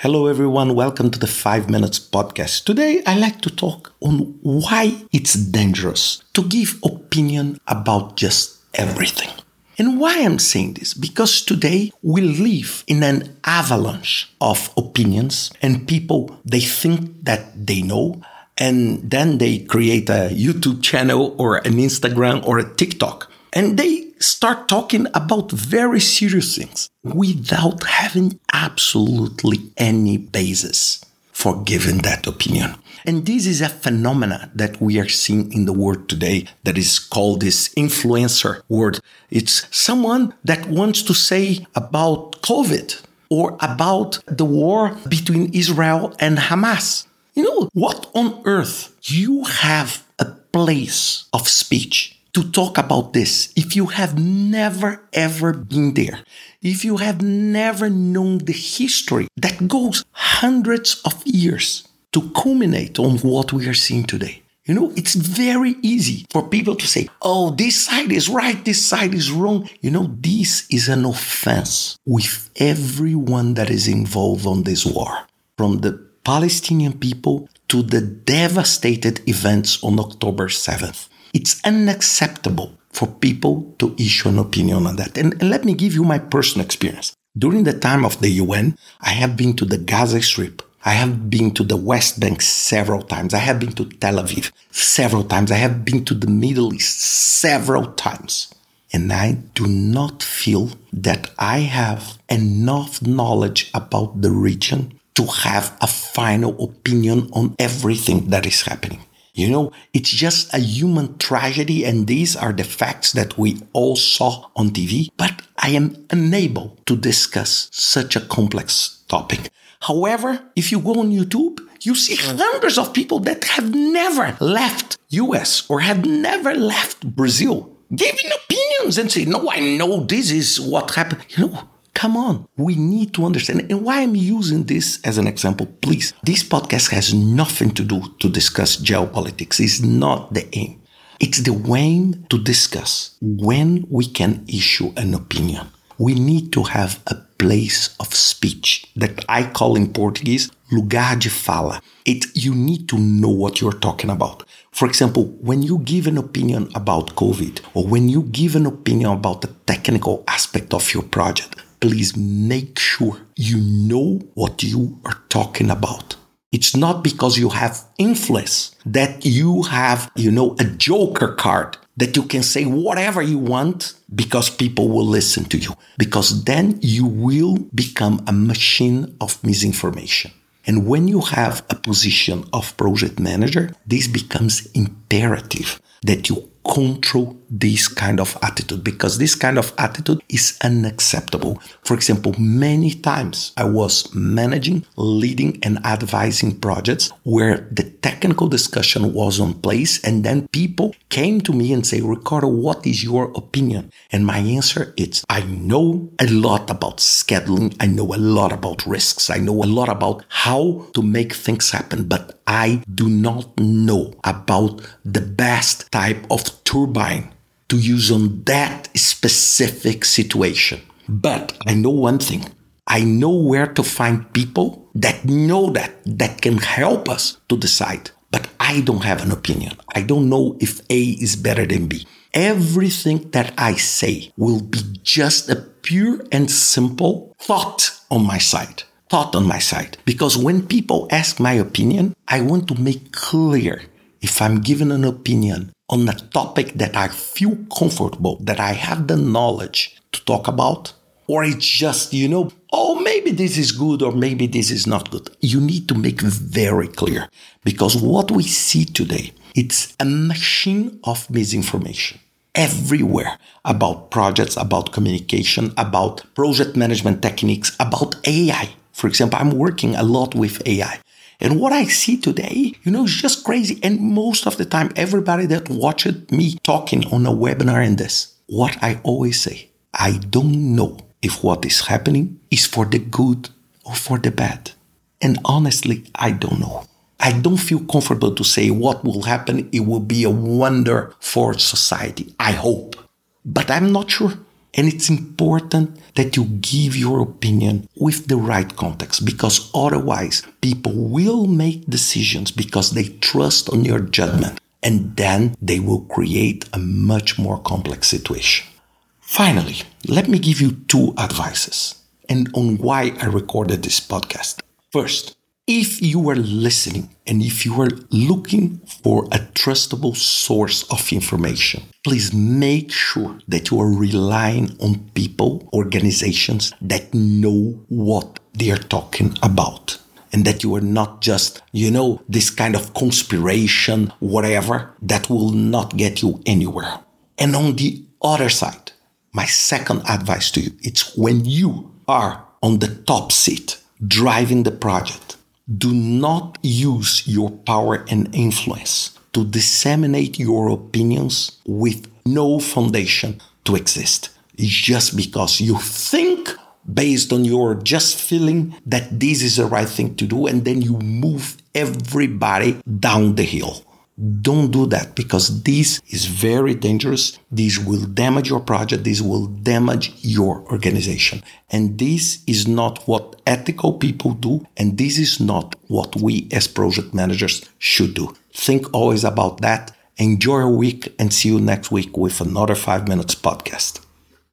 Hello, everyone. Welcome to the 5 Minutes Podcast. Today, I like to talk on why it's dangerous to give opinion about just everything. And why I'm saying this? Because today we live in an avalanche of opinions and people, they think that they know and then they create a YouTube channel or an Instagram or a TikTok and they start talking about very serious things without having absolutely any basis for giving that opinion. And this is a phenomena that we are seeing in the world today that is called this influencer word. It's someone that wants to say about COVID or about the war between Israel and Hamas. You know, what on earth? You have a place of speech to talk about this if you have never ever been there, if you have never known the history that goes hundreds of years to culminate on what we are seeing today. You know, it's very easy for people to say, oh, this side is right, this side is wrong. You know, this is an offense with everyone that is involved on this war, from the Palestinian people to the devastated events on October 7th. It's unacceptable for people to issue an opinion on that. And, and let me give you my personal experience. During the time of the UN, I have been to the Gaza Strip. I have been to the West Bank several times. I have been to Tel Aviv several times. I have been to the Middle East several times. And I do not feel that I have enough knowledge about the region to have a final opinion on everything that is happening. You know, it's just a human tragedy, and these are the facts that we all saw on TV, but I am unable to discuss such a complex topic. However, if you go on YouTube, you see hundreds of people that have never left US or have never left Brazil giving opinions and say, no, I know this is what happened. You know, Come on, we need to understand. And why I'm using this as an example, please, this podcast has nothing to do to discuss geopolitics. It's not the aim. It's the way to discuss when we can issue an opinion. We need to have a place of speech that I call in Portuguese lugar de fala. It, you need to know what you're talking about. For example, when you give an opinion about COVID or when you give an opinion about the technical aspect of your project, please make sure you know what you are talking about. It's not because you have influence that you have, you know, a joker card that you can say whatever you want because people will listen to you. Because then you will become a machine of misinformation. And when you have a position of project manager, this becomes imperative that you control this kind of attitude because this kind of attitude is unacceptable. For example, many times I was managing, leading, and advising projects where the technical discussion was on place, and then people came to me and say, Ricardo, what is your opinion? And my answer is, I know a lot about scheduling, I know a lot about risks, I know a lot about how to make things happen, but I do not know about the best type of turbine to use on that specific situation. But I know one thing. I know where to find people that know that, that can help us to decide. But I don't have an opinion. I don't know if A is better than B. Everything that I say will be just a pure and simple thought on my side. Thought on my side. Because when people ask my opinion, I want to make clear if I'm given an opinion on a topic that I feel comfortable, that I have the knowledge to talk about, or it's just, you know, oh, maybe this is good or maybe this is not good. You need to make very clear because what we see today, it's a machine of misinformation everywhere about projects, about communication, about project management techniques, about AI. For example, I'm working a lot with AI. And what I see today, you know, is just crazy. And most of the time, everybody that watched me talking on a webinar in this, what I always say, I don't know if what is happening is for the good or for the bad. And honestly, I don't know. I don't feel comfortable to say what will happen. It will be a wonder for society. I hope. But I'm not sure. And it's important that you give your opinion with the right context because otherwise people will make decisions because they trust on your judgment and then they will create a much more complex situation. Finally, let me give you two advices and on why I recorded this podcast. First, if you are listening and if you are looking for a trustable source of information, please make sure that you are relying on people, organizations that know what they are talking about. And that you are not just, you know, this kind of conspiration, whatever, that will not get you anywhere. And on the other side, my second advice to you, it's when you are on the top seat driving the project, do not use your power and influence to disseminate your opinions with no foundation to exist. Just because you think based on your just feeling that this is the right thing to do, and then you move everybody down the hill. Don't do that because this is very dangerous. This will damage your project. This will damage your organization. And this is not what ethical people do. And this is not what we as project managers should do. Think always about that. Enjoy your week and see you next week with another five minutes podcast.